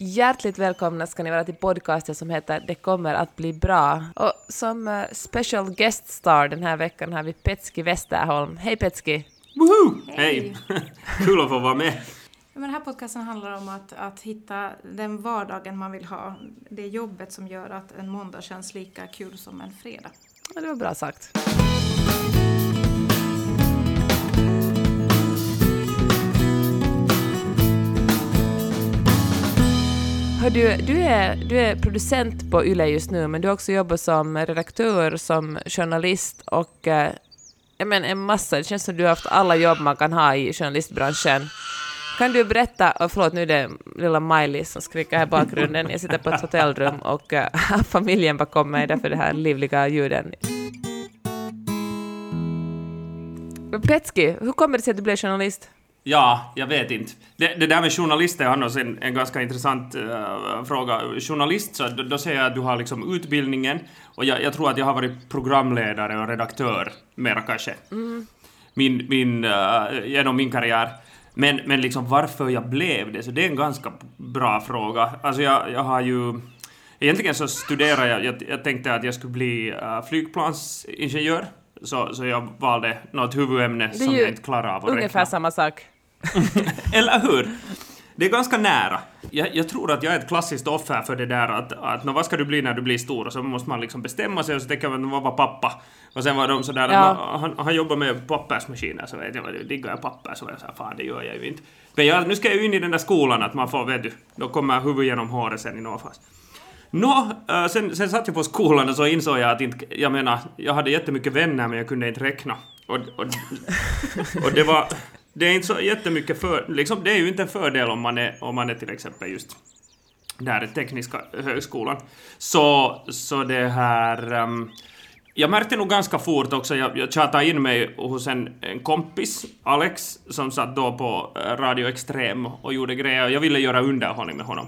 Hjärtligt välkomna ska ni vara till podcasten som heter Det kommer att bli bra. Och som uh, special guest star den här veckan har vi Petski Westerholm. Hej Petski! Woho! Hej! Kul att få vara med. Men den här podcasten handlar om att, att hitta den vardagen man vill ha. Det jobbet som gör att en måndag känns lika kul som en fredag. Ja, det var bra sagt. Hör du, du, är, du är producent på YLE just nu, men du har också jobbat som redaktör, som journalist och eh, men en massa. Det känns som du har haft alla jobb man kan ha i journalistbranschen. Kan du berätta, och förlåt nu är det lilla Miley som skriker här i bakgrunden, jag sitter på ett hotellrum och äh, familjen bakom mig, därför det här livliga ljuden. Petski, hur kommer det sig att du blev journalist? Ja, jag vet inte. Det, det där med journalister är annars en, en ganska intressant uh, fråga. Journalist, så då, då säger jag att du har liksom utbildningen, och jag, jag, tror att jag har varit programledare och redaktör, mera kanske, mm. min, min, uh, genom min karriär. Men, men liksom varför jag blev det, så det är en ganska bra fråga. Alltså jag, jag har ju... Egentligen så studerade jag, jag, jag tänkte att jag skulle bli uh, flygplansingenjör, så, så jag valde något huvudämne som jag inte klarade av att ungefär räkna. samma sak. Eller hur? Det är ganska nära. Jag, jag, tror att jag är ett klassiskt offer för det där att, att vad ska du bli när du blir stor? Och så måste man liksom bestämma sig och så tänker man vad var pappa? Och sen var de sådär ja. att han, han jobbar med pappersmaskiner så vet jag vad diggar jag papper? Så var jag såhär, fan det gör jag ju inte. Men jag, nu ska jag ju in i den där skolan att man får, vet du, då kommer huvudet genom håret sen i någon fas. Nå, äh, sen, sen satt jag på skolan och så insåg jag att inte, jag menar, jag hade jättemycket vänner men jag kunde inte räkna. Och, och, och det var, det är inte så jättemycket för, liksom, det är ju inte en fördel om man är, om man är till exempel just där tekniska högskolan. Så, så det här... Um, jag märkte nog ganska fort också, jag, jag tjatade in mig hos en, en kompis, Alex, som satt då på eh, Radio Extrem och gjorde grejer. Jag ville göra underhållning med honom.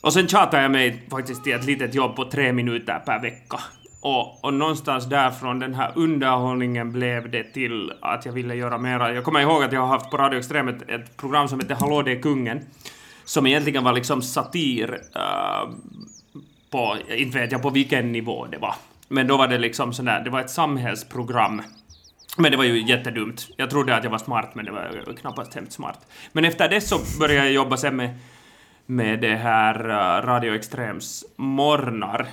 Och sen tjatade jag mig faktiskt till ett litet jobb på tre minuter per vecka. Och, och någonstans därifrån den här underhållningen blev det till att jag ville göra mera. Jag kommer ihåg att jag har haft på Radio Extrem ett, ett program som hette Hallå det är kungen, som egentligen var liksom satir uh, på, inte vet jag på vilken nivå det var. Men då var det liksom sådär, det var ett samhällsprogram. Men det var ju jättedumt. Jag trodde att jag var smart, men det var knappast hemskt smart. Men efter det så började jag jobba sen med, med det här eh, Radio Extrems morgnar.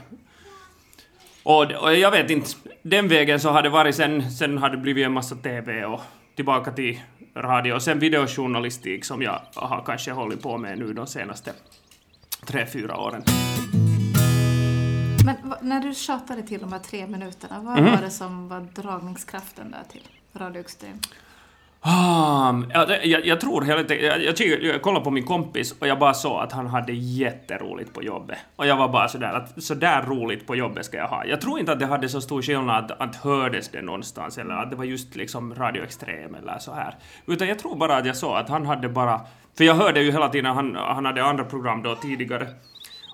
Och, och, jag vet inte, den vägen så har det varit sen, sen har det blivit en massa TV och tillbaka till radio och sen videojournalistik som jag har kanske hållit på med nu de senaste tre, fyra åren. Men när du tjatade till de här tre minuterna, vad mm. var det som var dragningskraften där till Radio Extrem? Um, jag, jag, tror helt jag, jag, jag kollade på min kompis och jag bara såg att han hade jätteroligt på jobbet. Och jag var bara sådär att sådär roligt på jobbet ska jag ha. Jag tror inte att det hade så stor skillnad att, att hördes det någonstans eller att det var just liksom Radio Extrem eller så här. Utan jag tror bara att jag såg att han hade bara... För jag hörde ju hela tiden, han, han hade andra program då tidigare.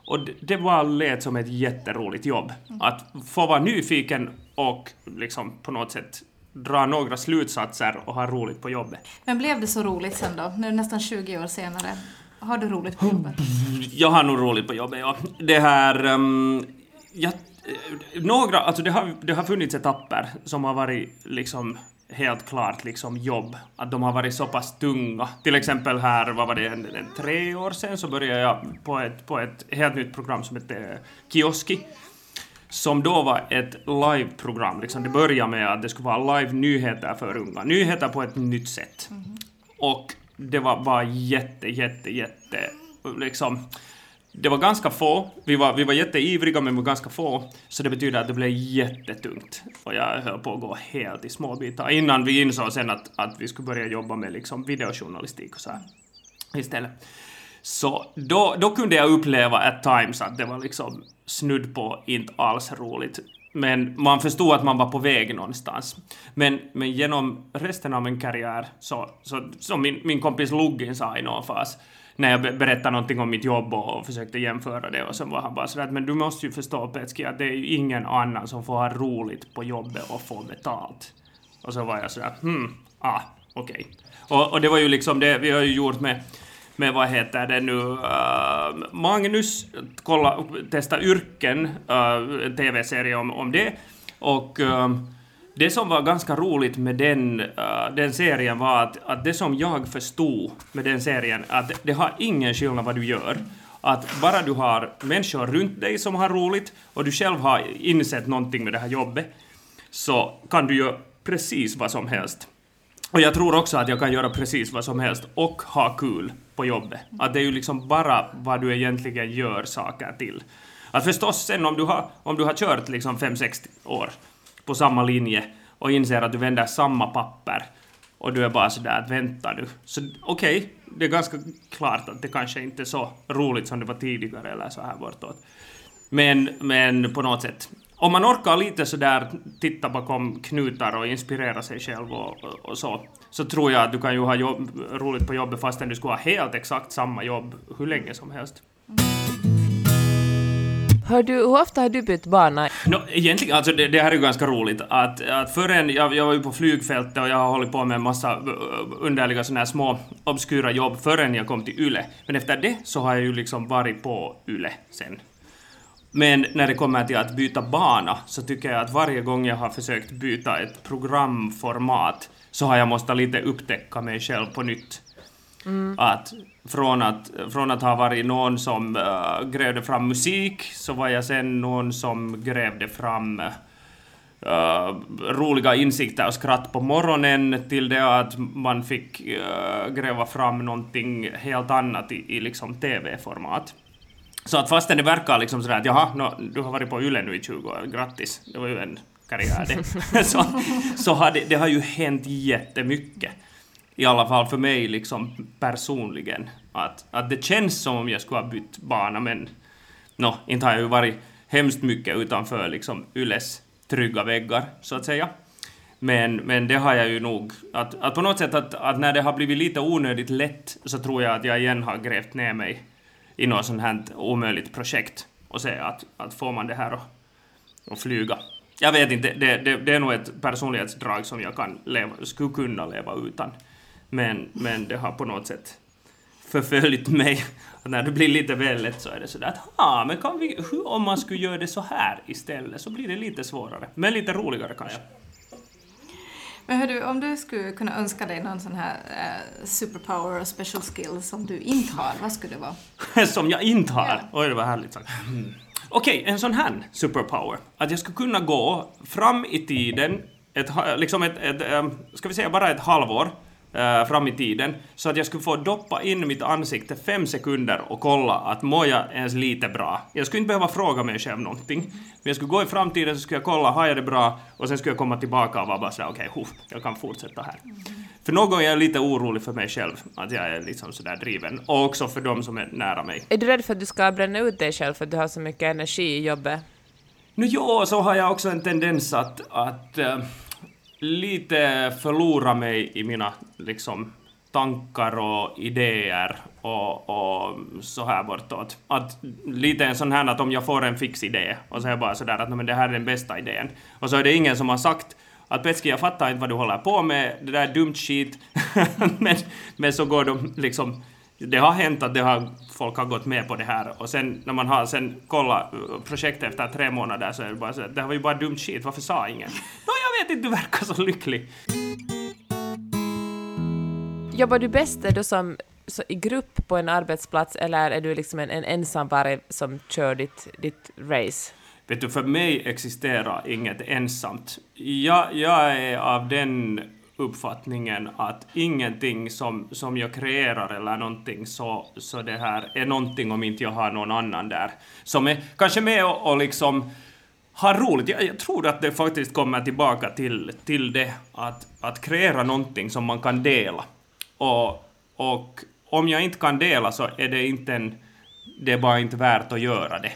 Och det, det bara lät som ett jätteroligt jobb. Att få vara nyfiken och liksom på något sätt dra några slutsatser och ha roligt på jobbet. Men blev det så roligt sen då, nu nästan 20 år senare? Har du roligt på jobbet? Jag har nog roligt på jobbet, ja. Det här... Um, jag, några, alltså det har, det har funnits etapper som har varit liksom helt klart liksom jobb. Att de har varit så pass tunga. Till exempel här, vad var det, en, en tre år sedan så började jag på ett, på ett helt nytt program som heter Kioski som då var ett live-program. Liksom det började med att det skulle vara live-nyheter för unga. Nyheter på ett nytt sätt. Mm. Och det var bara jätte, jätte, jätte... Liksom, det var ganska få. Vi var, vi var jätteivriga, men vi var ganska få. Så det betyder att det blev jättetungt. Och jag höll på att gå helt i småbitar innan vi insåg sen att, att vi skulle börja jobba med liksom videojournalistik och så här istället. Så då, då kunde jag uppleva at times att det var liksom snudd på inte alls roligt. Men man förstod att man var på väg någonstans. Men, men genom resten av min karriär, så, så, som min, min kompis Luggin sa i någon fas, när jag berättade någonting om mitt jobb och försökte jämföra det och så var han bara sådär men du måste ju förstå Petski att det är ju ingen annan som får ha roligt på jobbet och få betalt. Och så var jag sådär hmm, ah, okej. Okay. Och, och det var ju liksom det vi har ju gjort med med vad heter det nu, uh, Magnus, kolla, testa yrken, äh, uh, en tv-serie om, om det. Och uh, det som var ganska roligt med den, uh, den serien var att, att det som jag förstod med den serien, att det har ingen skillnad vad du gör. Att bara du har människor runt dig som har roligt och du själv har insett någonting med det här jobbet, så kan du göra precis vad som helst. Och jag tror också att jag kan göra precis vad som helst och ha kul på jobbet. Att det är ju liksom bara vad du egentligen gör saker till. Att förstås sen om du har, om du har kört liksom 5-6 år på samma linje och inser att du vänder samma papper och du är bara sådär att vänta nu. Så okej, okay, det är ganska klart att det kanske inte är så roligt som det var tidigare eller så här bortåt. Men, men på något sätt, om man orkar lite sådär titta bakom knutar och inspirera sig själv och, och, så, så tror jag att du kan ju ha jobb, roligt på jobbet fastän du skulle ha helt exakt samma jobb hur länge som helst. Hör du, hur ofta har du bytt bana? No, egentligen, alltså det, det här är ju ganska roligt. Att, att förrän, jag, jag var ju på flygfältet och jag har hållit på med en massa underliga sådana här små obskyra jobb förrän jag kom till YLE. Men efter det så har jag ju liksom varit på YLE sen. Men när det kommer till att byta bana så tycker jag att varje gång jag har försökt byta ett programformat så har jag måste lite upptäcka mig själv på nytt. Mm. Att från att, från att ha varit någon som uh, grävde fram musik så var jag sen någon som grävde fram uh, roliga insikter och skratt på morgonen till det att man fick uh, gräva fram någonting helt annat i, i liksom TV-format. Så att fastän det verkar liksom sådär att jaha, no, du har varit på Yle nu i 20 år, grattis, det var ju en karriär det. så så har det, det har ju hänt jättemycket i alla fall för mig liksom personligen. Att, att det känns som om jag skulle ha bytt bana, men no, inte har jag ju varit hemskt mycket utanför liksom Yles trygga väggar, så att säga. Men, men det har jag ju nog, att, att på något sätt att, att när det har blivit lite onödigt lätt så tror jag att jag igen har grävt ner mig i något sånt här omöjligt projekt och säga att, att får man det här att, att flyga. Jag vet inte, det, det, det är nog ett personlighetsdrag som jag kan leva, skulle kunna leva utan. Men, men det har på något sätt förföljt mig. Att när det blir lite väl lätt så är det sådär att ah, men kan vi, hur om man skulle göra det så här istället så blir det lite svårare. Men lite roligare kanske. Men hör du, om du skulle kunna önska dig någon sån här uh, superpower och special skill som du inte har, vad skulle det vara? som jag inte har? Ja. Oj, det var härligt sagt. Mm. Okej, okay, en sån här superpower. Att jag skulle kunna gå fram i tiden, ett, liksom ett, ett, ett ska vi säga bara ett halvår, äh, fram i tiden, så att jag skulle få doppa in mitt ansikte fem sekunder och kolla att mår jag ens lite bra. Jag skulle inte behöva fråga mig själv någonting, men jag skulle gå i framtiden så skulle jag kolla, har jag det bra? Och sen skulle jag komma tillbaka och vara bara sådär, okej, okay, jag kan fortsätta här. För någon gång är jag lite orolig för mig själv, att jag är liksom sådär driven. Och också för de som är nära mig. Är du rädd för att du ska bränna ut dig själv för att du har så mycket energi i jobbet? Nu jo, så har jag också en tendens att, att äh, lite förlora mig i mina liksom, tankar och idéer och, och så här bortåt. Att lite en sån här att om jag får en fix idé och så är jag bara sådär att men det här är den bästa idén. Och så är det ingen som har sagt att Petski, jag fattar inte vad du håller på med, det där är dumt skit. men, men så går de liksom det har hänt att det har, folk har gått med på det här och sen när man har sen kollat projektet efter tre månader så är det bara så att det var ju bara dumt skit, varför sa ingen? Nå, jag vet inte, du verkar så lycklig. Jobbar du bäst då som så i grupp på en arbetsplats eller är du liksom en, en ensamvarg som kör ditt, ditt race? Vet du, för mig existerar inget ensamt. Jag, jag är av den uppfattningen att ingenting som, som jag kreerar eller någonting så, så det här är någonting om inte jag har någon annan där som är kanske med och, och liksom har roligt. Jag, jag, tror att det faktiskt kommer tillbaka till, till det att, att kreera någonting som man kan dela. Och, och om jag inte kan dela så är det inte en, det är bara inte värt att göra det.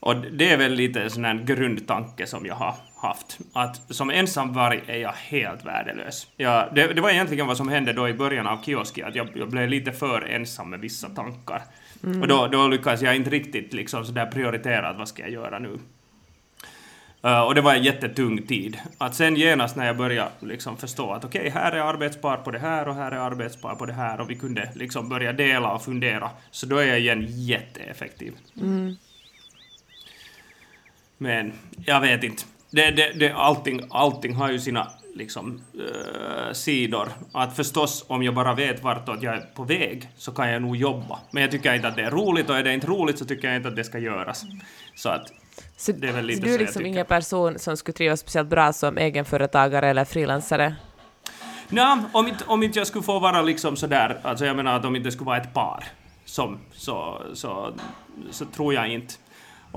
Och det är väl lite en sån här grundtanke som jag har haft. Att som ensamvarg är jag helt värdelös. Jag, det, det, var egentligen vad som hände då i början av kioski, att jag, jag blev lite för ensam med vissa tankar. Mm. Och då, då lyckades jag inte riktigt liksom sådär prioritera att vad ska jag göra nu. Uh, och det var en jättetung tid. Att sen genast när jag började liksom förstå att okej, okay, här är arbetspar på det här och här är arbetspar på det här och vi kunde liksom börja dela och fundera, så då är jag igen jätteeffektiv. Mm. Men jag vet inte. Det, det, det, allting, allting har ju sina liksom, uh, sidor. Att förstås, om jag bara vet vartåt jag är på väg, så kan jag nog jobba. Men jag tycker inte att det är roligt, och är det inte roligt så tycker jag inte att det ska göras. Så att så, det är väl lite så du är liksom ingen person som skulle trivas speciellt bra som egenföretagare eller frilansare? Nej, om inte, om inte jag skulle få vara liksom sådär, alltså jag menar att om inte det skulle vara ett par, som, så, så, så tror jag inte.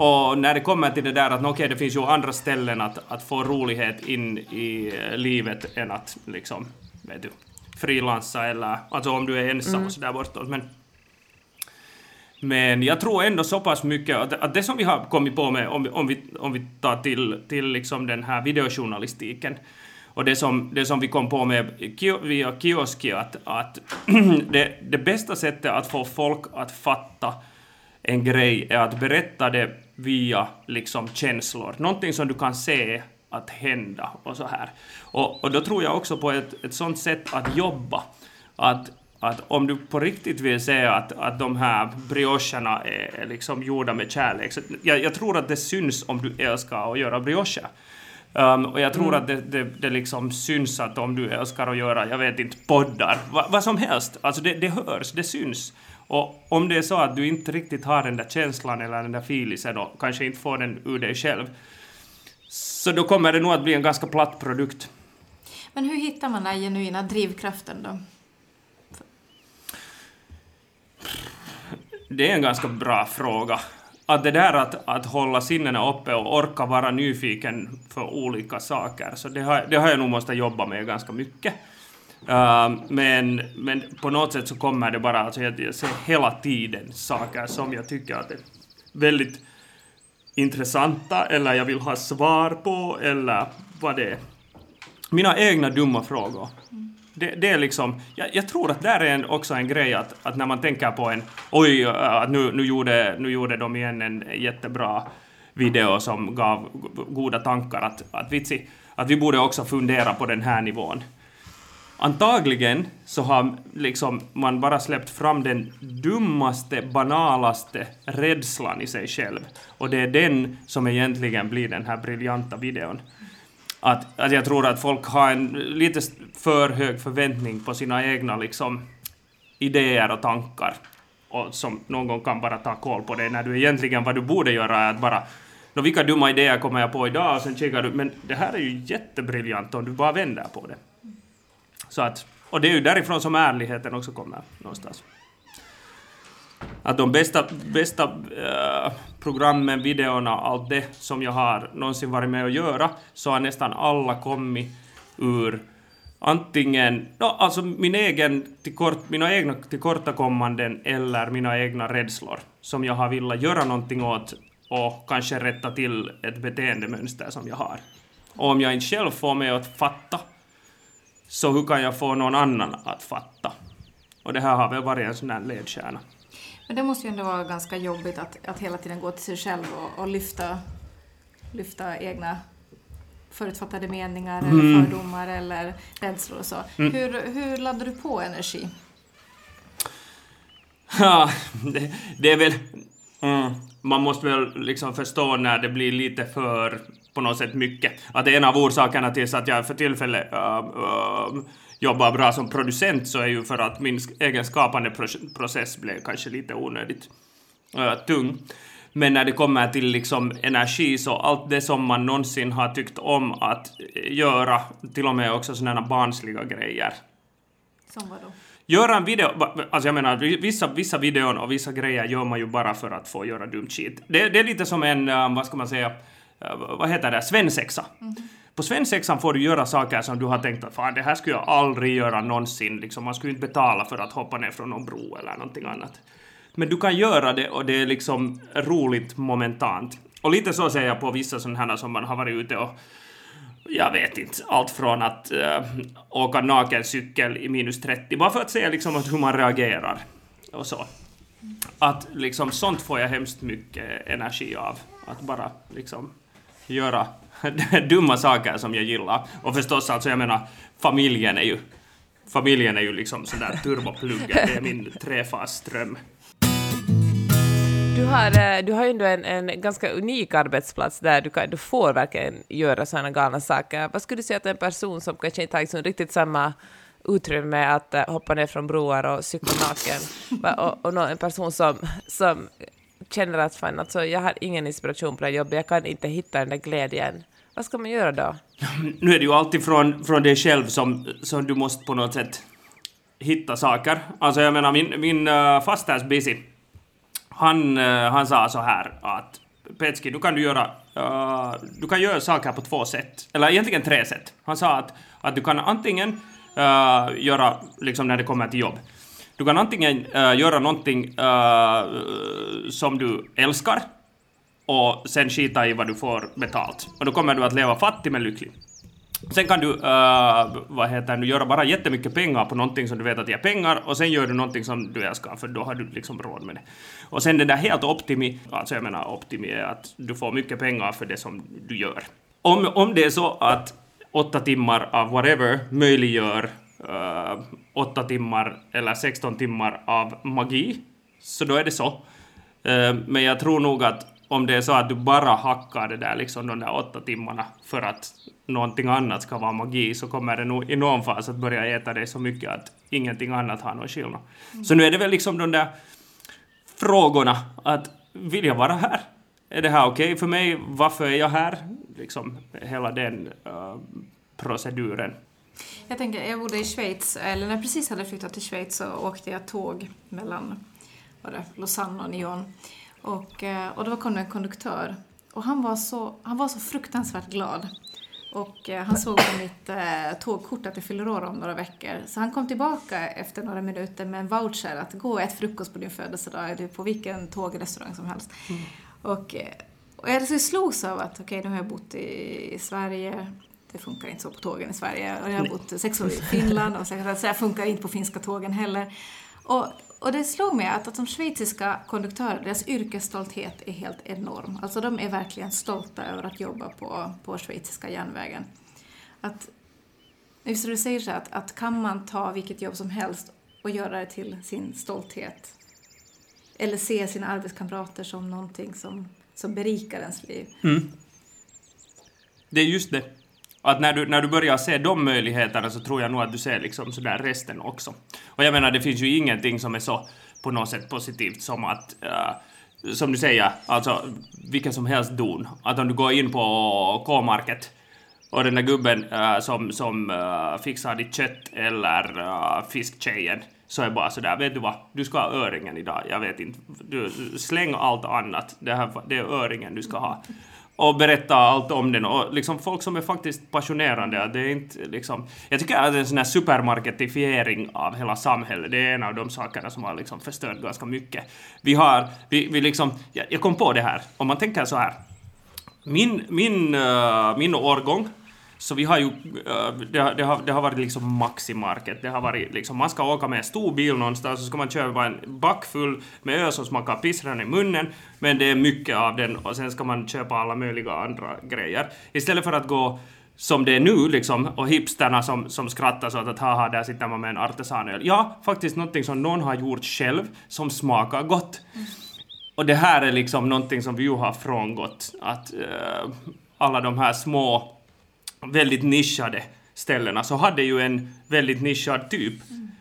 Och när det kommer till det där att okej, okay, det finns ju andra ställen att, att få rolighet in i livet än att liksom, vet du, frilansa eller, alltså om du är ensam mm. och sådär bortåt. Men men jag tror ändå så pass mycket att, att det som vi har kommit på med, om, om, vi, om vi tar till, till liksom den här videojournalistiken, och det som, det som vi kom på med via Kioski, att, att det, det bästa sättet att få folk att fatta en grej är att berätta det via liksom känslor, någonting som du kan se att hända och så här. Och, och då tror jag också på ett, ett sånt sätt att jobba, att att om du på riktigt vill säga att, att de här briocherna är liksom gjorda med kärlek, så jag, jag tror att det syns om du älskar att göra briocher. Um, och jag tror mm. att det, det, det liksom syns att om du älskar att göra, jag vet inte, poddar, va, vad som helst, alltså det, det hörs, det syns. Och om det är så att du inte riktigt har den där känslan eller den där filisen och kanske inte får den ur dig själv, så då kommer det nog att bli en ganska platt produkt. Men hur hittar man den genuina drivkraften då? Det är en ganska bra fråga. Att det där att, att hålla sinnena uppe och orka vara nyfiken för olika saker, så det har, det har jag nog måste jobba med ganska mycket. Uh, men, men på något sätt så kommer det bara, alltså jag, jag ser hela tiden saker som jag tycker att är väldigt intressanta, eller jag vill ha svar på, eller vad det är. Mina egna dumma frågor. Det, det, är liksom, jag, jag, tror att där är en, också en grej att, att när man tänker på en, oj, äh, att nu, nu, gjorde, nu gjorde de igen en jättebra video som gav goda tankar, att, att, vitsi, att vi borde också fundera på den här nivån. Antagligen så har liksom man bara släppt fram den dummaste, banalaste rädslan i sig själv. Och det är den som egentligen blir den här briljanta videon att, att jag tror att folk har en lite för hög förväntning på sina egna liksom, idéer och tankar och som någon gång kan bara ta koll på det när du egentligen vad du borde göra är att bara Nå, vilka dumma idéer kommer jag på idag? Och sen kikar du, men det här är ju jättebriljant om du bara vänder på det. Så att, och det är ju därifrån som ärligheten också kommer någonstans. Att de bästa, bästa äh, programmen, videorna, allt det som jag har någonsin varit med att göra, så har nästan alla kommit ur antingen no, alltså min egen tillkort, mina egna tillkortakommanden eller mina egna rädslor som jag har velat göra någonting åt och kanske rätta till ett beteendemönster som jag har. Och om jag inte själv får mig att fatta, så hur kan jag få någon annan att fatta? Och det här har väl varit en sån här ledstjärna. Men det måste ju ändå vara ganska jobbigt att, att hela tiden gå till sig själv och, och lyfta, lyfta egna förutfattade meningar mm. eller fördomar eller rädslor och så. Mm. Hur, hur laddar du på energi? Ja, det, det är väl... Mm, man måste väl liksom förstå när det blir lite för, på något sätt, mycket. Att en av orsakerna till att jag för tillfället uh, uh, jobbar bra som producent så är ju för att min egen skapande process blev kanske lite onödigt uh, tung. Men när det kommer till liksom energi så allt det som man någonsin har tyckt om att göra, till och med också sådana barnsliga grejer. Som vadå? Göra en video, alltså jag menar vissa, vissa videon och vissa grejer gör man ju bara för att få göra dumt skit. Det, det är lite som en, vad ska man säga, vad heter det, svensexa. Mm. På svensexan får du göra saker som du har tänkt att fan det här skulle jag aldrig göra någonsin, liksom, man skulle inte betala för att hoppa ner från någon bro eller någonting annat. Men du kan göra det och det är liksom roligt momentant. Och lite så ser jag på vissa sådana här som man har varit ute och jag vet inte, allt från att äh, åka naken cykel i minus 30, bara för att se liksom hur man reagerar och så. Att liksom sånt får jag hemskt mycket energi av, att bara liksom göra dumma saker som jag gillar. Och förstås, alltså jag menar, familjen är ju familjen är ju liksom sådär turbopluggen, det är min trefasström. Du har, eh, du har ju ändå en, en ganska unik arbetsplats där du, kan, du får verkligen göra sådana galna saker. Vad skulle du säga att en person som kanske inte har liksom riktigt samma utrymme att uh, hoppa ner från broar och cykla naken, och, och en person som, som känner att fan, alltså, jag har ingen inspiration på det jobbet, jag kan inte hitta den där glädjen. Vad ska man göra då? Nu är det ju alltid från, från dig själv som, som du måste på något sätt hitta saker. Alltså jag menar, min, min uh, fasters busy, han, uh, han sa så här att Petski, du kan du göra, uh, du kan göra saker på två sätt, eller egentligen tre sätt. Han sa att, att du kan antingen uh, göra, liksom när det kommer till jobb, du kan antingen äh, göra någonting äh, som du älskar och sen skita i vad du får betalt. Och då kommer du att leva fattig men lycklig. Sen kan du, äh, vad heter det, göra bara jättemycket pengar på någonting som du vet att ger pengar och sen gör du någonting som du älskar för då har du liksom råd med det. Och sen den där helt optimi, alltså jag menar optimi är att du får mycket pengar för det som du gör. Om, om det är så att åtta timmar av whatever möjliggör uh, åtta timmar eller 16 timmar av magi, så då är det så. Uh, men jag tror nog att om det är så att du bara hackar det där liksom de där åtta timmarna för att någonting annat ska vara magi så kommer det nog i någon fas att börja äta dig så mycket att ingenting annat har någon skillnad. Mm. Så nu är det väl liksom de där frågorna att vill jag vara här? Är det här okej okay för mig? Varför är jag här? Liksom hela den uh, proceduren. Jag tänker, jag bodde i Schweiz, eller när jag precis hade flyttat till Schweiz så åkte jag tåg mellan var det, Lausanne och Nyon. Och, eh, och då kom det en konduktör. Och han var så, han var så fruktansvärt glad. Och eh, han såg på mitt eh, tågkort att jag fyller år om några veckor. Så han kom tillbaka efter några minuter med en voucher att gå och ät frukost på din födelsedag eller på vilken tågrestaurang som helst. Mm. Och, och jag slogs av att okej, okay, nu har jag bott i, i Sverige, det funkar inte så på tågen i Sverige. Och jag har bott sex år i Finland och så, jag funkar inte på finska tågen heller. Och, och det slog mig att, att de schweiziska konduktörer, deras yrkesstolthet är helt enorm. Alltså de är verkligen stolta över att jobba på, på schweiziska järnvägen. Att, just du säger så att, att kan man ta vilket jobb som helst och göra det till sin stolthet eller se sina arbetskamrater som någonting som, som berikar ens liv. Mm. Det är just det. Att när du, när du börjar se de möjligheterna så tror jag nog att du ser liksom sådär resten också. Och jag menar, det finns ju ingenting som är så på något sätt positivt som att uh, som du säger, alltså vilken som helst don. Att om du går in på K-market och den där gubben uh, som, som uh, fixar ditt kött eller uh, fisktjejen så är bara sådär, vet du vad, du ska ha öringen idag, jag vet inte, du, släng allt annat, det, här, det är öringen du ska ha och berätta allt om den och liksom folk som är faktiskt passionerande. Det är inte liksom, jag tycker att en sån här supermarketifiering av hela samhället, det är en av de sakerna som har liksom förstört ganska mycket. Vi har, vi, vi liksom, jag, jag kom på det här, om man tänker så här. Min, min, uh, min årgång så vi har ju, eh, det har, det har, det har varit liksom maximarket. Det har varit liksom, man ska åka med en stor bil någonstans så ska man köpa en back full med öl som smakar pissran i munnen, men det är mycket av den och sen ska man köpa alla möjliga andra grejer. Istället för att gå som det är nu liksom, och hipsterna som, som skrattar så att haha, där sitter man med en artesanöl. Ja, faktiskt någonting som någon har gjort själv, som smakar gott. Och det här är liksom någonting som vi ju har frångått, att uh, alla de här små väldigt nischade ställena så hade ju en väldigt nischad typ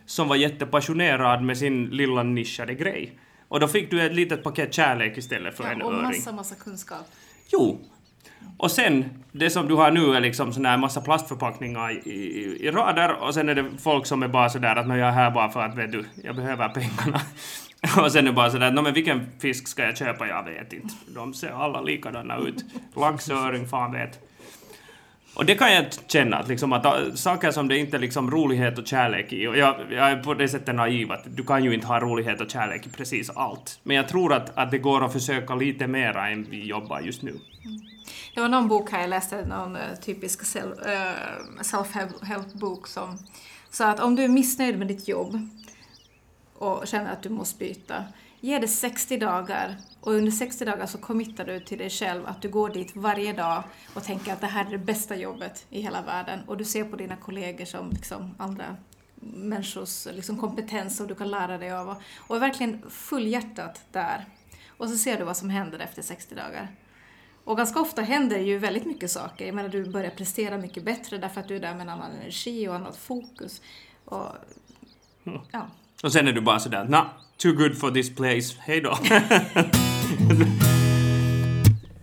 som var jättepassionerad med sin lilla nischade grej. Och då fick du ett litet paket kärlek istället för ja, en och öring. Och massa, massa kunskap. Jo. Och sen, det som du har nu är liksom sån här massa plastförpackningar i, i, i rader och sen är det folk som är bara sådär att jag är här bara för att vet du, jag behöver pengarna. och sen är det bara sådär, no, men vilken fisk ska jag köpa? Jag vet inte. De ser alla likadana ut. Lax, öring, fan vet. Och det kan jag känna, att, liksom, att äh, saker som det inte är liksom rolighet och kärlek i, och jag, jag är på det sättet naiv att du kan ju inte ha rolighet och kärlek i precis allt. Men jag tror att, att det går att försöka lite mera än vi jobbar just nu. Mm. Det var någon bok här jag läste, någon äh, typisk äh, self-help-bok som sa att om du är missnöjd med ditt jobb och känner att du måste byta, Ge det 60 dagar och under 60 dagar så committar du till dig själv att du går dit varje dag och tänker att det här är det bästa jobbet i hela världen och du ser på dina kollegor som liksom andra människors liksom kompetens som du kan lära dig av och, är verkligen fullhjärtat där. Och så ser du vad som händer efter 60 dagar. Och ganska ofta händer ju väldigt mycket saker. Jag menar, du börjar prestera mycket bättre därför att du är där med en annan energi och annat fokus. Och, ja. Och sen är du bara sådär, nah, too good for this place, hej då.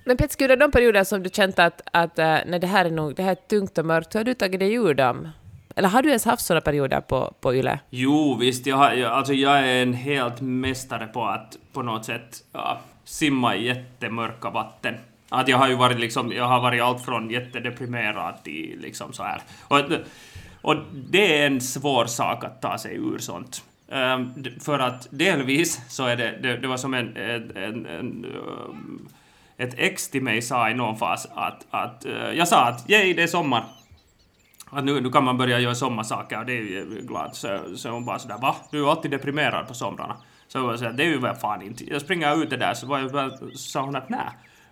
Men Petski, under de perioder som du känt att, att uh, nej, det här är nog det här är tungt och mörkt, hur har du tagit dig ur dem? Eller har du ens haft sådana perioder på, på YLE? Jo, visst, jag, har, jag, alltså jag är en helt mästare på att på något sätt ja, simma i jättemörka vatten. Att jag har ju varit liksom, jag har varit allt från jättedeprimerad till liksom så här. Och, och det är en svår sak att ta sig ur sånt. Ehm, för att delvis så är det, det, det var som en, en, en, en eh, ett ex till mig sa i någon fas att, att eh, jag sa att yay, det är sommar. Att nu, nu kan man börja göra sommarsaker och det är ju eh, glad. Så, så hon bara sådär va? Du är alltid deprimerad på somrarna. Så jag var det är ju väl fan inte. Jag springer ut där så var jag, sa hon att nej.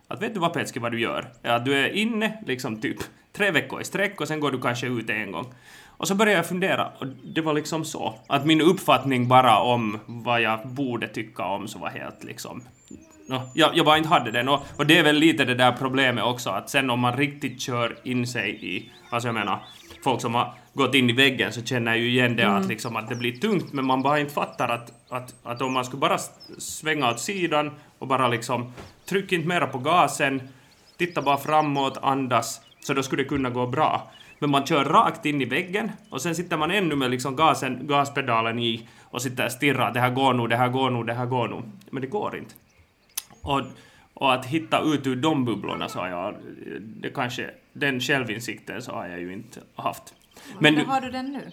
Att vet du vad Petski vad du gör? Att du är inne liksom typ tre veckor i sträck och sen går du kanske ut en gång. Och så började jag fundera och det var liksom så att min uppfattning bara om vad jag borde tycka om så var helt liksom No, jag, jag bara inte hade den och, och det är väl lite det där problemet också att sen om man riktigt kör in sig i, alltså jag menar, folk som har gått in i väggen så känner ju igen det mm. att, liksom, att det blir tungt men man bara inte fattar att, att, att om man skulle bara svänga åt sidan och bara liksom tryck inte mera på gasen, titta bara framåt, andas, så då skulle det kunna gå bra. Men man kör rakt in i väggen och sen sitter man ännu med liksom gasen, gaspedalen i och sitter och stirrar, det här går nog, det här går nog, det här går nog. Men det går inte. Och, och att hitta ut ur de bubblorna så har jag, det kanske, den självinsikten så har jag ju inte haft. Men Hur har du den nu?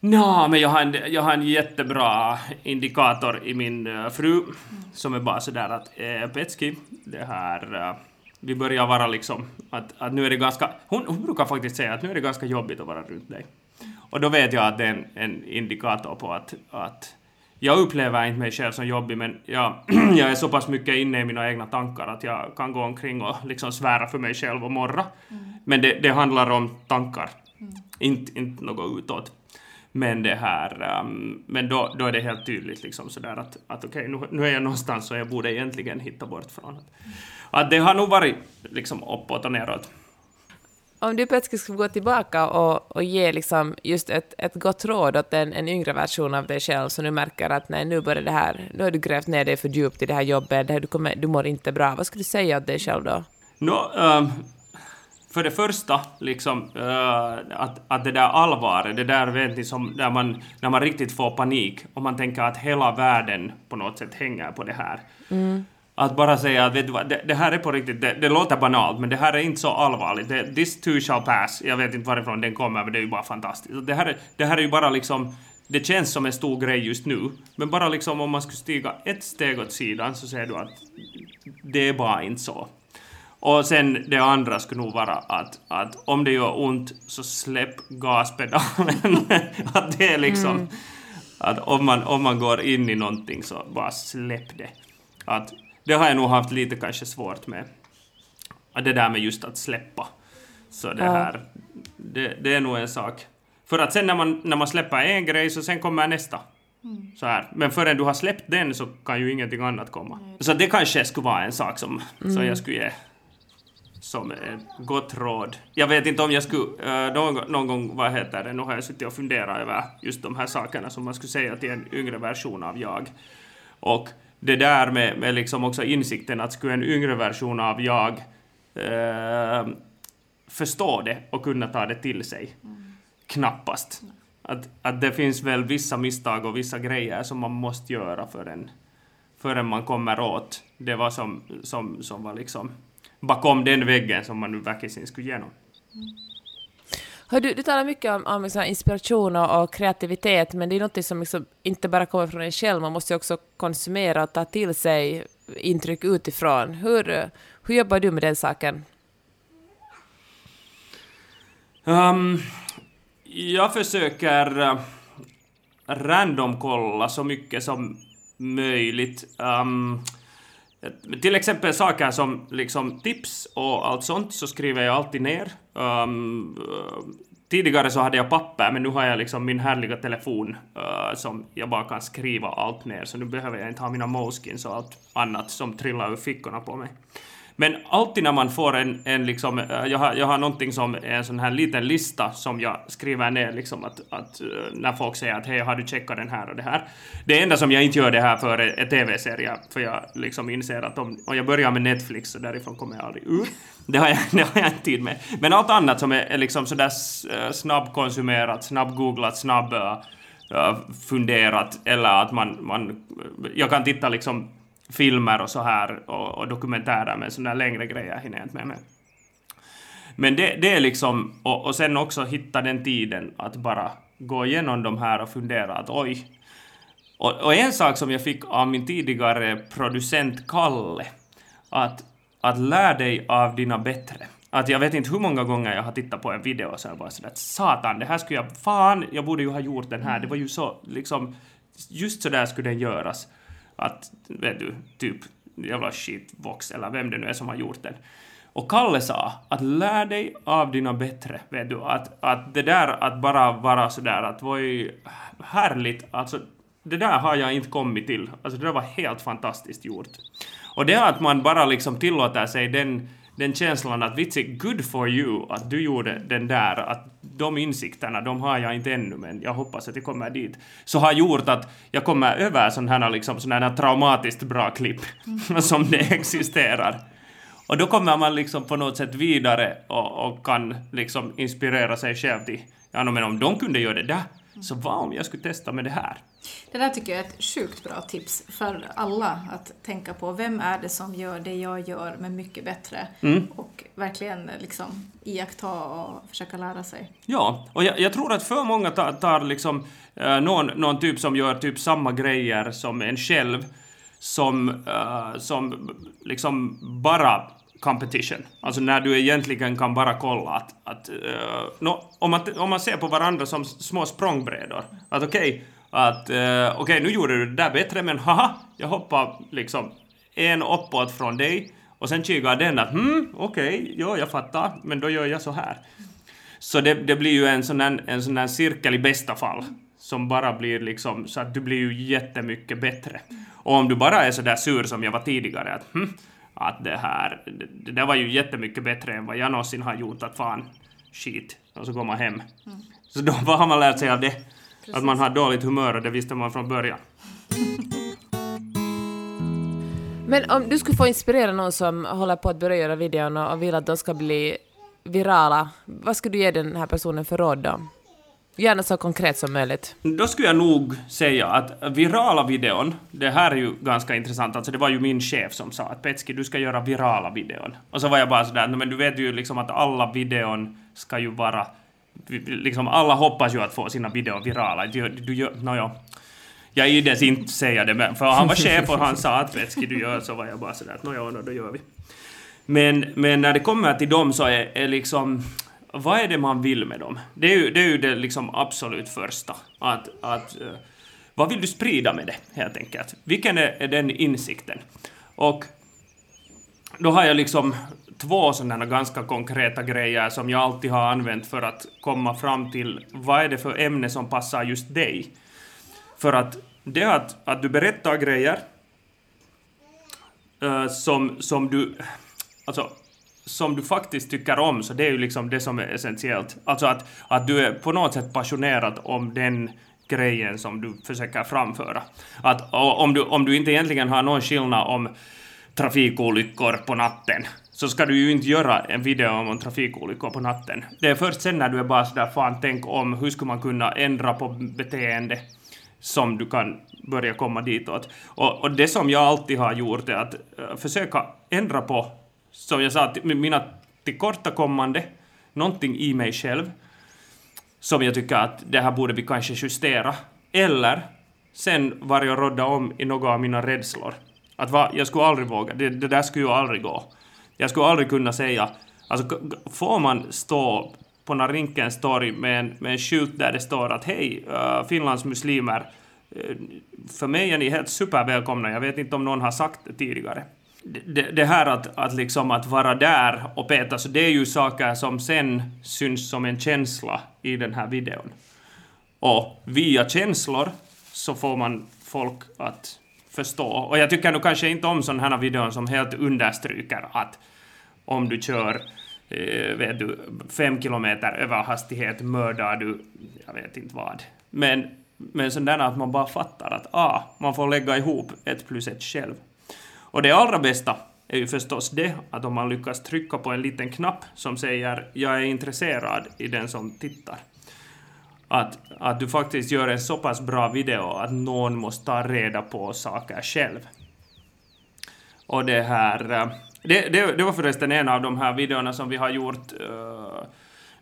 Nå, men jag har, en, jag har en jättebra indikator i min uh, fru som är bara sådär att eh, Petski, det här vi börjar vara liksom att, att nu är det ganska, hon, hon brukar faktiskt säga att nu är det ganska jobbigt att vara runt dig. Och då vet jag att det är en, en indikator på att, att jag upplever inte mig själv som jobbig, men jag, jag är så pass mycket inne i mina egna tankar att jag kan gå omkring och liksom svära för mig själv och morra. Mm. Men det, det, handlar om tankar, mm. inte, inte något utåt. Men det här, um, men då, då är det helt tydligt liksom sådär att, att okej, okay, nu, nu är jag någonstans och jag borde egentligen hitta bort från. Mm. Att det har nog varit liksom uppåt och neråt. Om du plötsligt skulle gå tillbaka och, och ge liksom just ett, ett gott råd åt en, en yngre version av dig själv som nu märker att nej, nu börjar det här, nu har du grävt ner dig för djupt i det här jobbet, det här, du, kommer, du mår inte bra. Vad skulle du säga åt dig själv då? No, um, för det första, liksom, uh, att, att det där allvaret, det där vet ni som, där man, när man riktigt får panik och man tänker att hela världen på något sätt hänger på det här. Mm. Att bara säga att vet du vad, det, det här är på riktigt, det, det, låter banalt, men det här är inte så allvarligt. Det, this too shall pass. Jag vet inte varifrån den kommer, men det är ju bara fantastiskt. Det här, är, det här är ju bara liksom, det känns som en stor grej just nu, men bara liksom om man skulle stiga ett steg åt sidan så ser du att det är bara inte så. Och sen det andra skulle nog vara att, att om det gör ont så släpp gaspedalen. att det är liksom... Mm. Att om man, om man går in i någonting så bara släpp det. Att det har jag nog haft lite kanske svårt med. Det där med just att släppa. Så det här, det, det är nog en sak. För att sen när man, när man släpper en grej så sen kommer nästa. Mm. Så här. Men förrän du har släppt den så kan ju ingenting annat komma. Mm. Så det kanske skulle vara en sak som, mm. som jag skulle ge som ett gott råd. Jag vet inte om jag skulle, äh, någon, någon gång, vad heter det, nu har jag suttit och funderat över just de här sakerna som man skulle säga till en yngre version av jag. Och det där med, med liksom också insikten att skulle en yngre version av jag eh, förstå det och kunna ta det till sig? Mm. Knappast. Att, att det finns väl vissa misstag och vissa grejer som man måste göra förrän, förrän man kommer åt det var som, som, som var liksom bakom den väggen som man nu verkligen skulle igenom. Mm. Hör du, du talar mycket om, om liksom inspiration och, och, kreativitet, men det är något som liksom inte bara kommer från en själv, man måste också konsumera och ta till sig intryck utifrån. Hur, hur jobbar du med den saken? Um, jag försöker eh, randomkolla så mycket som möjligt. Um, till exempel saker som liksom tips och allt sånt så skriver jag alltid ner. Um, tidigare så hade jag papper, men nu har jag liksom min härliga telefon uh, som jag bara kan skriva allt ner, så nu behöver jag inte ha mina Moleskins och allt annat som trillar ur fickorna på mig. Men alltid när man får en, en liksom, eh, jag har, jag har någonting som är en sån här liten lista som jag skriver ner liksom att, att eh, när folk säger att hej, har du checkat den här och det här. Det enda som jag inte gör det här för är, är tv-serier, för jag liksom inser att om, om jag börjar med Netflix så därifrån kommer jag aldrig ur. Det har jag, det har jag inte tid med. Men allt annat som är, är liksom sådär eh, snabbkonsumerat, snabbgooglat, snabb uh, funderat eller att man, man... Jag kan titta liksom filmer och så här och, och dokumentärer men sådana längre grejer hinner jag inte med. Men det, det är liksom... Och, och sen också hitta den tiden att bara gå igenom de här och fundera att oj. Och, och en sak som jag fick av min tidigare producent Kalle, att att lär dig av dina bättre. Att jag vet inte hur många gånger jag har tittat på en video och så bara sådär satan, det här skulle jag, fan, jag borde ju ha gjort den här, det var ju så, liksom, just så där skulle den göras. Att, vet du, typ jävla shitbox eller vem det nu är som har gjort den. Och Kalle sa att lär dig av dina bättre, vet du, att, att det där att bara vara sådär att var ju härligt, alltså det där har jag inte kommit till, alltså det där var helt fantastiskt gjort. Och det är att man bara liksom tillåter sig den, den känslan att vitsi, good for you att du gjorde den där, att de insikterna, de har jag inte ännu, men jag hoppas att jag kommer dit, så har gjort att jag kommer över sådana här, liksom, sån här traumatiskt bra klipp som det existerar. Och då kommer man liksom på något sätt vidare och, och kan liksom inspirera sig själv till, ja men om de kunde göra det där, så vad om jag skulle testa med det här? Det där tycker jag är ett sjukt bra tips för alla att tänka på. Vem är det som gör det jag gör men mycket bättre? Mm. Och verkligen liksom iaktta och försöka lära sig. Ja, och jag, jag tror att för många tar, tar liksom eh, någon, någon typ som gör typ samma grejer som en själv som, uh, som liksom bara competition. Alltså när du egentligen kan bara kolla att, att eh, uh, no, om, man, om man ser på varandra som små språngbrädor, att okej, okay, att uh, okej, okay, nu gjorde du det där bättre, men haha, jag hoppar liksom en uppåt från dig och sen kikar den att hmm, okej, okay, ja, jag fattar, men då gör jag så här. Så det, det blir ju en sån, här, en sån här cirkel i bästa fall som bara blir liksom så att du blir ju jättemycket bättre. Och om du bara är så där sur som jag var tidigare, att hm, att det här, det, det var ju jättemycket bättre än vad jag någonsin har gjort, att fan, skit, och så går man hem. Mm. Så då har man lärt sig av det, Precis. att man har dåligt humör och det visste man från början. Men om du skulle få inspirera någon som håller på att börja göra videon och vill att de ska bli virala, vad skulle du ge den här personen för råd då? Gärna så konkret som möjligt. Då skulle jag nog säga att virala videon, det här är ju ganska intressant, alltså det var ju min chef som sa att Petski, du ska göra virala videon. Och så var jag bara sådär, men du vet ju liksom att alla videon ska ju vara, liksom alla hoppas ju att få sina videor virala. Du, du gör, nåja. Jag ides inte säga det, men för han var chef och han sa att Petski, du gör så var jag bara sådär att nåja, då gör vi. Men, men när det kommer till dem så är, är liksom vad är det man vill med dem? Det är ju det, är ju det liksom absolut första. Att, att, eh, vad vill du sprida med det, helt enkelt? Vilken är, är den insikten? Och då har jag liksom två sådana ganska konkreta grejer som jag alltid har använt för att komma fram till vad är det för ämne som passar just dig. För att det är att, att du berättar grejer uh, som, som du... Alltså, som du faktiskt tycker om, så det är ju liksom det som är essentiellt. Alltså att, att du är på något sätt passionerad om den grejen som du försöker framföra. Att om du, om du inte egentligen har någon skillnad om trafikolyckor på natten, så ska du ju inte göra en video om trafikolyckor på natten. Det är först sen när du är bara sådär fan tänk om, hur skulle man kunna ändra på beteende som du kan börja komma ditåt. Och, och det som jag alltid har gjort är att eh, försöka ändra på som jag sa, mina tillkortakommande, någonting i mig själv, som jag tycker att det här borde vi kanske justera. Eller sen var jag rådda om i några av mina rädslor. Att va, jag skulle aldrig våga, det, det där skulle ju aldrig gå. Jag skulle aldrig kunna säga, alltså får man stå på Narinkens torg med en, med en skylt där det står att hej, uh, Finlands muslimer, eh, för mig är ni helt supervälkomna. Jag vet inte om någon har sagt det tidigare. Det, det här att, att, liksom att vara där och peta, så det är ju saker som sen syns som en känsla i den här videon. Och via känslor så får man folk att förstå. Och jag tycker nog kanske inte om sådana här videor som helt understryker att om du kör eh, vet du, fem kilometer över hastighet mördar du, jag vet inte vad. Men, men sådana att man bara fattar att ah, man får lägga ihop ett plus ett själv. Och det allra bästa är ju förstås det att om man lyckas trycka på en liten knapp som säger jag är intresserad i den som tittar. Att, att du faktiskt gör en så pass bra video att någon måste ta reda på saker själv. Och det här... Eh, det, det, det var förresten en av de här videorna som vi har gjort uh,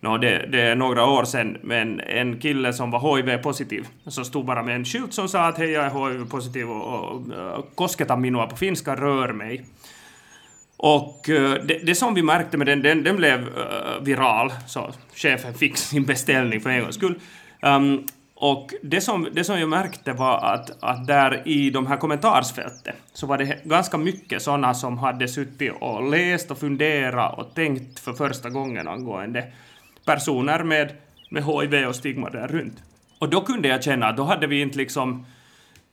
no, det, det är några år sedan, men en kille som var HIV-positiv, som stod bara med en skylt som sa att hej, jag är HIV-positiv och, och och kosketa minua på finska, rör mig. Och eh, det, det som vi märkte med den, den, den blev uh, viral, så chefen fick sin beställning för en gångs skull. Um, och det som, det som jag märkte var att, att där i de här kommentarsfälten så var det ganska mycket sådana som hade suttit och läst och funderat och tänkt för första gången angående personer med, med HIV och stigma där runt. Och då kunde jag känna att då hade vi inte liksom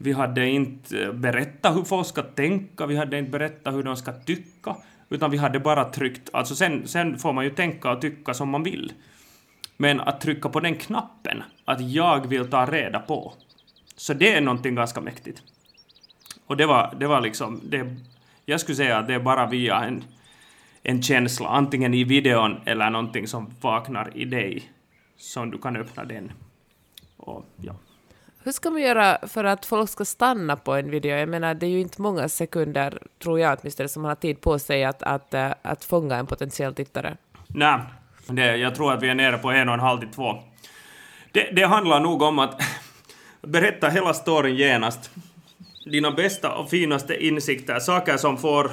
vi hade inte berättat hur folk ska tänka, vi hade inte berättat hur de ska tycka, utan vi hade bara tryckt, alltså sen, sen får man ju tänka och tycka som man vill. Men att trycka på den knappen, att jag vill ta reda på, så det är någonting ganska mäktigt. Och det var, det var liksom, det, jag skulle säga att det är bara via en, en känsla, antingen i videon eller någonting som vaknar i dig, som du kan öppna den. Och ja. Hur ska man göra för att folk ska stanna på en video? Jag menar, det är ju inte många sekunder, tror jag åtminstone, som man har tid på sig att, att, eh, att fånga en potentiell tittare. Nej, det, jag tror att vi är nere på en och en halv till två. Det, det handlar nog om att berätta hela storyn genast. Dina bästa och finaste insikter, saker som får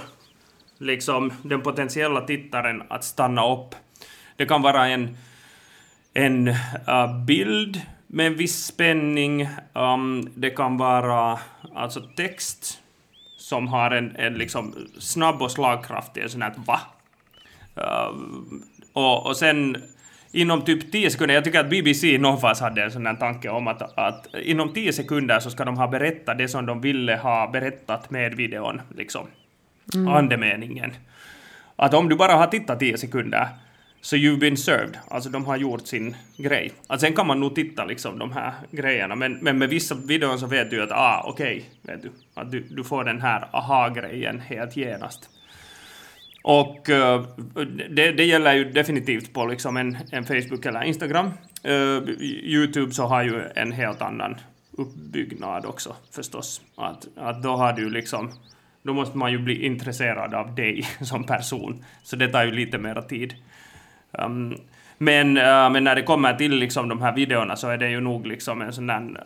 liksom den potentiella tittaren att stanna upp. Det kan vara en, en uh, bild med en viss spänning. Um, det kan vara alltså text som har en, en liksom snabb och slagkraftig, en sån här va? Uh, och, och sen inom typ 10 sekunder, jag tycker att BBC i någon fas hade en sån här tanke om att, att inom 10 sekunder så ska de ha berättat det som de ville ha berättat med videon, liksom. Mm. Andemeningen. Att om du bara har tittat 10 sekunder så you've been served, alltså de har gjort sin grej. Att sen kan man nog titta liksom de här grejerna, men, men med vissa videor så vet du att ah, okej, okay, vet du, att du, du får den här aha-grejen helt genast. Och uh, det, det, gäller ju definitivt på liksom en, en Facebook eller Instagram. Uh, Youtube så har ju en helt annan uppbyggnad också förstås. Att, att då har du liksom, då måste man ju bli intresserad av dig som person. Så det tar ju lite mera tid. Um, men, uh, men när det kommer till liksom de här videorna så är det ju nog liksom en sån där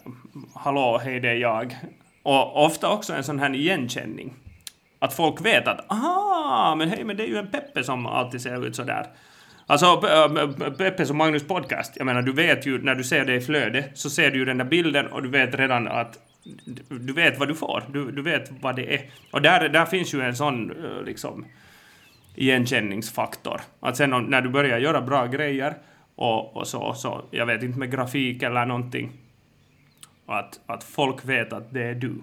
hallå, hej det är jag. Och ofta också en sån här igenkänning. Att folk vet att aha, men hej, men det är ju en Peppe som alltid ser ut sådär. Alltså uh, Peppe som Magnus podcast, jag menar du vet ju när du ser det i flöde så ser du ju den där bilden och du vet redan att du vet vad du får, du, du vet vad det är. Och där, där finns ju en sån eh, liksom igenkänningsfaktor. Att sen om, när du börjar göra bra grejer och, och så, så, jag vet inte med grafik eller någonting, att, att folk vet att det är du.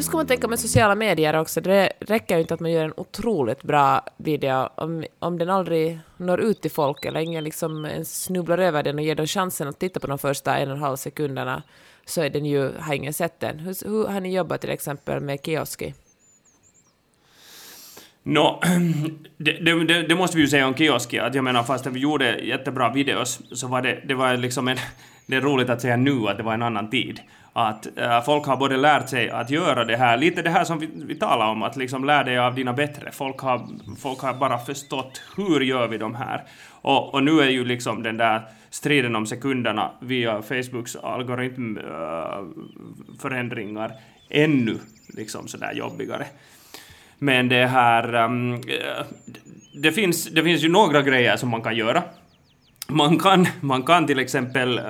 Hur ska man tänka med sociala medier också? Det räcker ju inte att man gör en otroligt bra video om, om den aldrig når ut till folk eller ingen liksom snubblar över den och ger dem chansen att titta på de första en och en halv sekunderna så är den ju, har ingen sett den. Hur, hur har ni jobbat till exempel med Kioski? No, det, det, det, måste vi ju säga om Kioski, att jag menar fast vi gjorde jättebra videos så var det, det var liksom en, det är roligt att säga nu att det var en annan tid. Att äh, folk har både lärt sig att göra det här, lite det här som vi, vi talar om, att liksom lär dig av dina bättre. Folk har, folk har bara förstått hur gör vi de här. Och, och nu är ju liksom den där striden om sekunderna via Facebooks algoritmförändringar eh, äh, ännu liksom sådär jobbigare. Men det här... Um, det, finns, det finns ju några grejer som man kan göra. Man kan, man kan till exempel uh,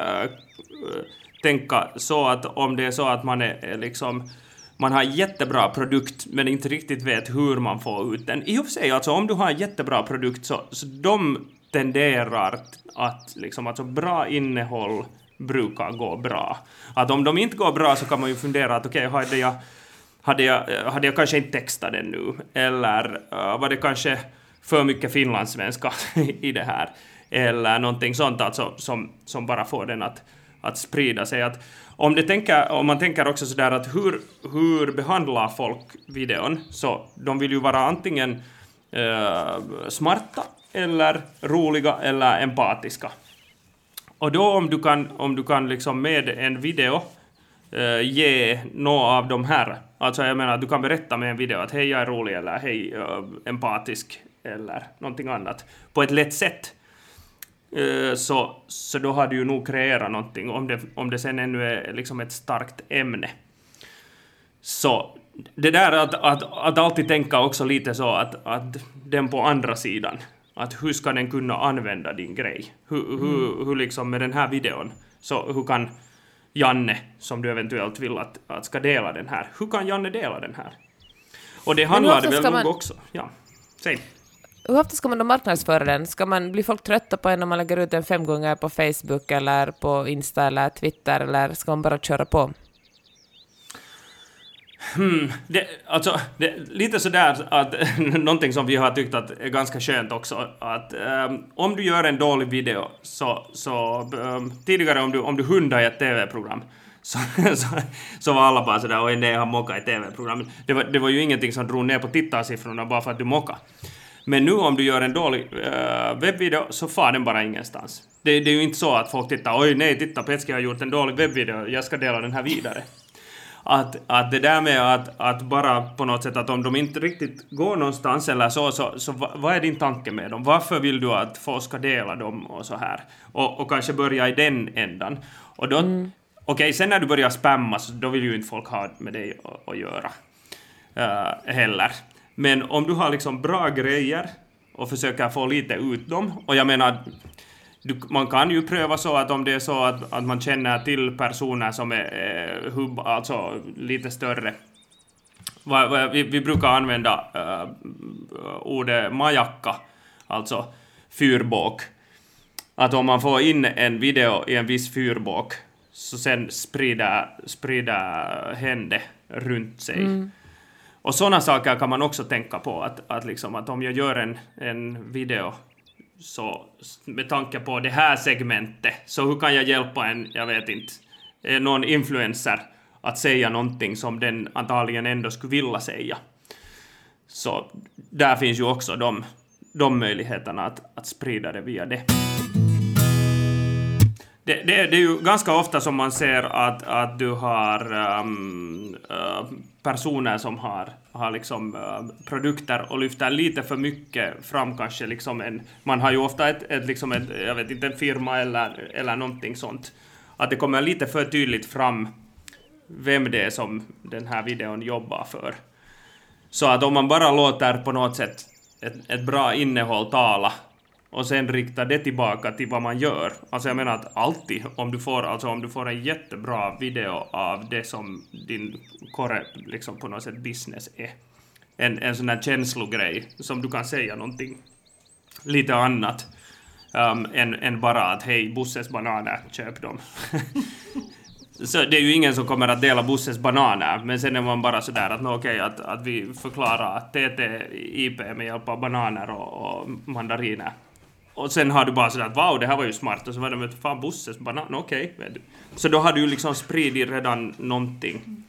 tänka så att om det är så att man är liksom man har en jättebra produkt men inte riktigt vet hur man får ut den. I och för sig, alltså om du har en jättebra produkt så, så de tenderar att liksom, alltså bra innehåll brukar gå bra. Att om de inte går bra så kan man ju fundera att okej, okay, hade jag hade jag, hade jag kanske inte textat den nu? Eller uh, var det kanske för mycket finlandssvenska i det här? Eller någonting sånt alltså, som, som bara får den att, att sprida sig. Att om, det tänker, om man tänker också sådär att hur, hur behandlar folk videon? Så de vill ju vara antingen eh, smarta eller roliga eller empatiska. Och då om du kan, om du kan liksom med en video eh, ge några av de här, alltså jag menar du kan berätta med en video att hej jag är rolig eller hej eh, empatisk eller någonting annat på ett lätt sätt. Uh, så, så då har du ju nog kreerat någonting, om det, om det sen ännu är liksom ett starkt ämne. Så det där att, att, att alltid tänka också lite så att, att den på andra sidan, att hur ska den kunna använda din grej? Hur, mm. hur, hur liksom med den här videon, så hur kan Janne, som du eventuellt vill att, att ska dela den här, hur kan Janne dela den här? Och det handlar det väl nog man... också. Ja, säg. Hur ofta ska man då marknadsföra den? Ska man bli folk trötta på en om man lägger ut den fem gånger på Facebook eller på Insta eller Twitter eller ska man bara köra på? Hmm, det, alltså, det, lite sådär att någonting som vi har tyckt att är ganska skönt också, att um, om du gör en dålig video så, så um, tidigare om du, om du hundar i ett TV-program så, så, så, var alla bara sådär oj nej, han mockar i TV-programmet. Det var, det var ju ingenting som drog ner på tittarsiffrorna bara för att du mockade. Men nu om du gör en dålig uh, webbvideo så far den bara ingenstans. Det, det, är ju inte så att folk tittar oj nej, titta Petski har gjort en dålig webbvideo, jag ska dela den här vidare att, att det där med att, att bara på något sätt att om de inte riktigt går någonstans eller så, så, så vad är din tanke med dem? Varför vill du att folk ska dela dem och så här? Och, och kanske börja i den ändan. Och då, mm. Okej, okay, sen när du börjar spamma så då vill ju inte folk ha med dig att, att göra uh, heller. Men om du har liksom bra grejer och försöker få lite ut dem, och jag menar du, man kan ju pröva så att om det är så att, att man känner till personer som är eh, hub, alltså lite större. Vi, vi brukar använda uh, ordet majakka, alltså fyrbåk. Att om man får in en video i en viss fyrbåk så sen sprider, sprider hände runt sig. Mm. Och sådana saker kan man också tänka på, att, att, liksom, att om jag gör en, en video så med tanke på det här segmentet, så hur kan jag hjälpa en, jag vet inte, eh, någon influencer att säga någonting som den antagligen ändå skulle vilja säga. Så där finns ju också de, de möjligheterna att, att sprida det via det. Det, det, det, är ju ganska ofta som man ser att, att du har um, uh, personer som har, har liksom, uh, produkter och lyfter lite för mycket fram kanske. Liksom en, man har ju ofta ett, ett, liksom ett, jag vet inte, en firma eller, eller någonting sånt. Att det kommer lite för tydligt fram vem det är som den här videon jobbar för. Så att om man bara låter på något sätt ett, ett bra innehåll tala och sen rikta det tillbaka till vad man gör. Alltså jag menar att alltid, om du får, alltså om du får en jättebra video av det som din core, liksom på något sätt business är, en, en sån här känslogrej som du kan säga någonting lite annat um, än, än bara att hej, Busses bananer, köp dem. Så det är ju ingen som kommer att dela Busses bananer, men sen är man bara sådär att no, okej, okay, att, att vi förklarar TTIP med hjälp av bananer och, och mandariner och sen har du bara sådär att wow, det här var ju smart. Och så var det med fan Busses banan, okej. Okay. Så då har du ju liksom spridit redan någonting.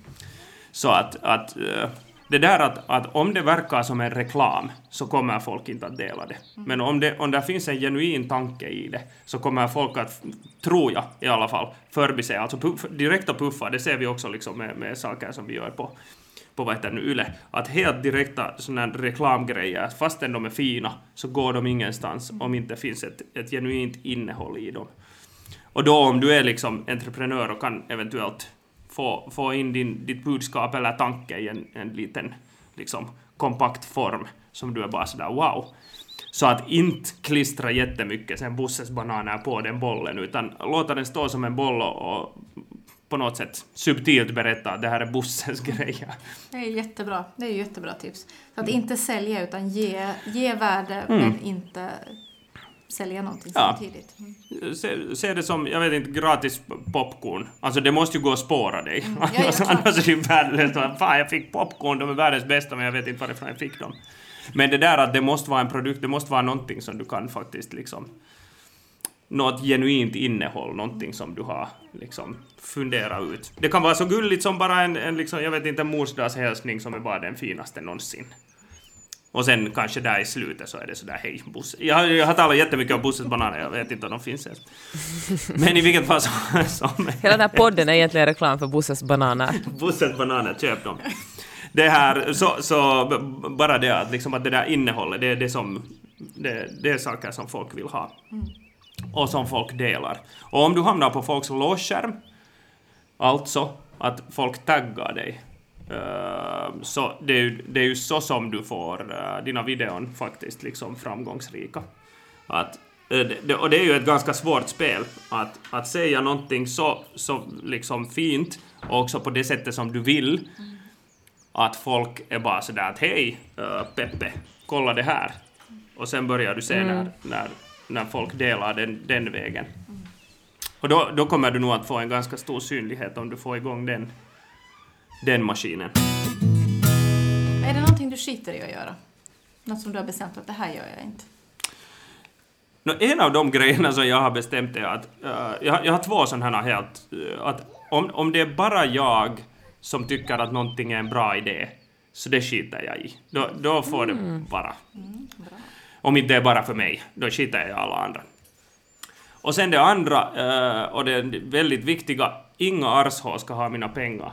Så att, att eh, det där att, att om det verkar som en reklam så kommer folk inte att dela det. Men om det, om det finns en genuin tanke i det så kommer folk att, tror jag i alla fall, förbise, alltså puff, direkta puffar, det ser vi också liksom med, med saker som vi gör på på vad heter nu, Yle, att helt direkta sådana reklamgrejer, fastän de är fina, så går de ingenstans om inte finns ett, ett genuint innehåll i dem. Och då om du är liksom entreprenör och kan eventuellt få, få in din, ditt budskap eller tanke i en, en liten liksom, kompakt form som du är bara sådär wow. Så att inte klistra jättemycket sen Busses bananer på den bollen, utan låta den stå som en boll och på något sätt subtilt berätta att det här är bussens grejer. Det är jättebra. Det är jättebra tips. Så att inte sälja utan ge, ge värde Mm. men inte sälja någonting Ja. samtidigt. Mm. Se, se det som, jag vet inte, gratis popcorn. Alltså det måste ju gå att spåra dig. ja, ja, annars, annars är det ju värdelöst. Fan, jag fick popcorn, de är världens bästa, men jag vet inte varifrån jag fick dem. Men det där att det måste vara en produkt, det måste vara någonting som du kan faktiskt liksom... Något genuint innehåll, någonting som du har liksom funderat ut. Det kan vara så gulligt som bara en, en liksom, jag vet inte, en morsdagshälsning som är bara den finaste någonsin. Och sen kanske där i slutet så är det sådär hej Bosse. Jag, har- jag har talat jättemycket om Bosses bananer, jag vet inte om de finns ens. Men i vilket fall som, som Hela den här podden är egentligen reklam för Bosses bananer. Bosses bananer, köp dem. Det här, så, så bara det att, liksom att det där innehållet, det är det som, det, det är saker som folk vill ha. Och som folk delar. Och om du hamnar på folks låsskärm, alltså att folk taggar dig, eh, så det är, ju, det är ju så som du får eh, dina videon faktiskt liksom framgångsrika. Att, eh, och det är ju ett ganska svårt spel att, att säga någonting så, så liksom fint och också på det sättet som du vill. Att folk är bara sådär att hej Peppe, kolla det här. Och sen börjar du se när, när, när folk delar den, den vägen. Och då, då kommer du nog att få en ganska stor synlighet om du får igång den, den maskinen. Är det någonting du skiter i att göra? Något som du har bestämt att det här gör jag inte? Nå, en av de grejerna som jag har bestämt är att eh, jag, har- jag har två sådana här helt... eh, att om, om det är bara jag som tycker att någonting är en bra idé, så det skiter jag i. Då, då får det vara. Om inte det är bara för mig, då skiter jag i alla andra. Och sen det andra, eh, och det väldigt viktiga, inga arshår ska ha mina pengar.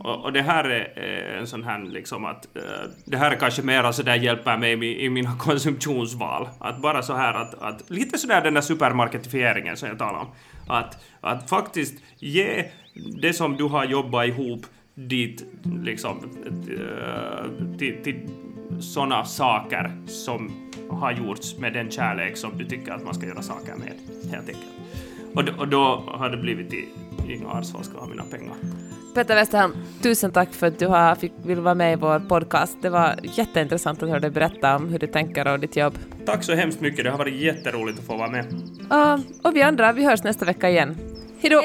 Och, och det här är eh, en sån här liksom att, eh, det här är kanske mera så där hjälper mig i, mina konsumtionsval. Att bara så här att, att lite sådär den där supermarketifieringen som jag talade om. Att, att faktiskt ge det som du har jobbat ihop dit liksom till, till sådana saker som har gjorts med den kärlek som du tycker att man ska göra saker med, helt enkelt. Och, då- och då har det blivit i Inga Arsvall ska ha mina pengar. Peter Westerholm, tusen tack för att du har, fick, vill vara med i vår podcast. Det var jätteintressant att höra dig berätta om hur du tänker och ditt jobb. Tack så hemskt mycket, det har varit jätteroligt att få vara med. Uh, och vi andra, vi hörs nästa vecka igen. Hej då!